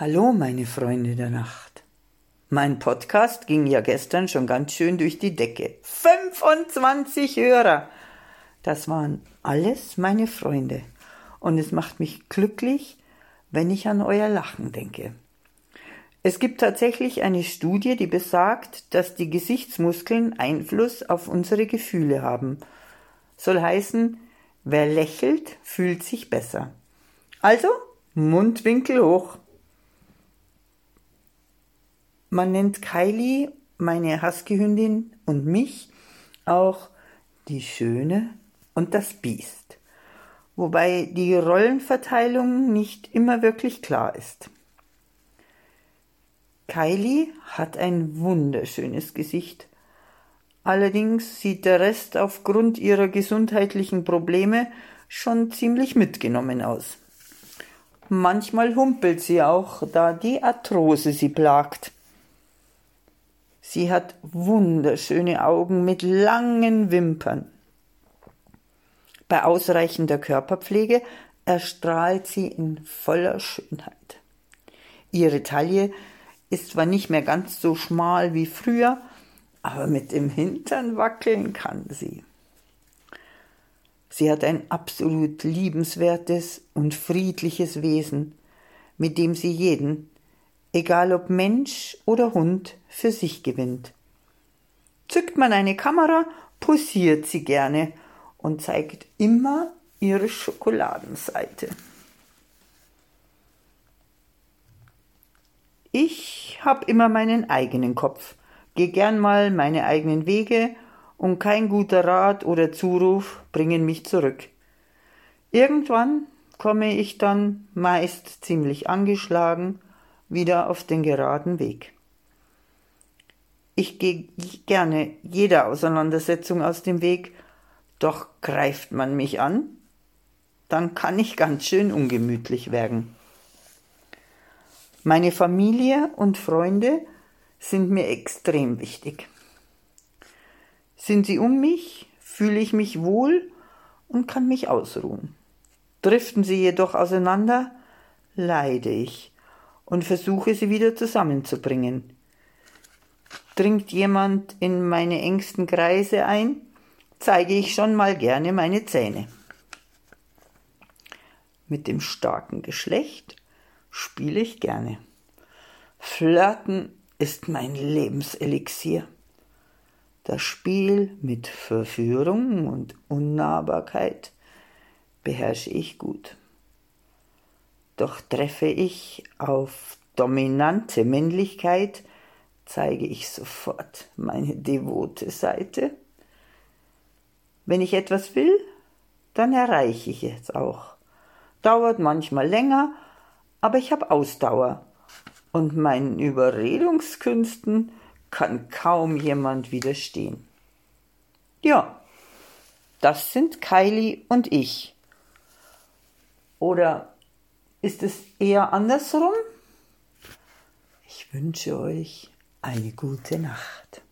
Hallo, meine Freunde der Nacht. Mein Podcast ging ja gestern schon ganz schön durch die Decke. 25 Hörer. Das waren alles meine Freunde. Und es macht mich glücklich, wenn ich an euer Lachen denke. Es gibt tatsächlich eine Studie, die besagt, dass die Gesichtsmuskeln Einfluss auf unsere Gefühle haben. Soll heißen, wer lächelt, fühlt sich besser. Also, Mundwinkel hoch. Man nennt Kylie, meine Huskyhündin und mich auch die Schöne und das Biest, wobei die Rollenverteilung nicht immer wirklich klar ist. Kylie hat ein wunderschönes Gesicht. Allerdings sieht der Rest aufgrund ihrer gesundheitlichen Probleme schon ziemlich mitgenommen aus. Manchmal humpelt sie auch, da die Arthrose sie plagt. Sie hat wunderschöne Augen mit langen Wimpern. Bei ausreichender Körperpflege erstrahlt sie in voller Schönheit. Ihre Taille ist zwar nicht mehr ganz so schmal wie früher, aber mit dem Hintern wackeln kann sie. Sie hat ein absolut liebenswertes und friedliches Wesen, mit dem sie jeden, egal ob Mensch oder Hund, für sich gewinnt. Zückt man eine Kamera, posiert sie gerne und zeigt immer ihre Schokoladenseite. Ich hab immer meinen eigenen Kopf, geh gern mal meine eigenen Wege und kein guter Rat oder Zuruf bringen mich zurück. Irgendwann komme ich dann, meist ziemlich angeschlagen, wieder auf den geraden Weg. Ich gehe gerne jeder Auseinandersetzung aus dem Weg, doch greift man mich an, dann kann ich ganz schön ungemütlich werden. Meine Familie und Freunde sind mir extrem wichtig. Sind sie um mich, fühle ich mich wohl und kann mich ausruhen. Driften sie jedoch auseinander, leide ich und versuche sie wieder zusammenzubringen. Dringt jemand in meine engsten Kreise ein, zeige ich schon mal gerne meine Zähne. Mit dem starken Geschlecht spiele ich gerne. Flirten ist mein Lebenselixier. Das Spiel mit Verführung und Unnahbarkeit beherrsche ich gut. Doch treffe ich auf dominante Männlichkeit, zeige ich sofort meine devote Seite. Wenn ich etwas will, dann erreiche ich es auch. Dauert manchmal länger, aber ich habe Ausdauer. Und meinen Überredungskünsten kann kaum jemand widerstehen. Ja, das sind Kylie und ich. Oder ist es eher andersrum? Ich wünsche euch eine gute Nacht.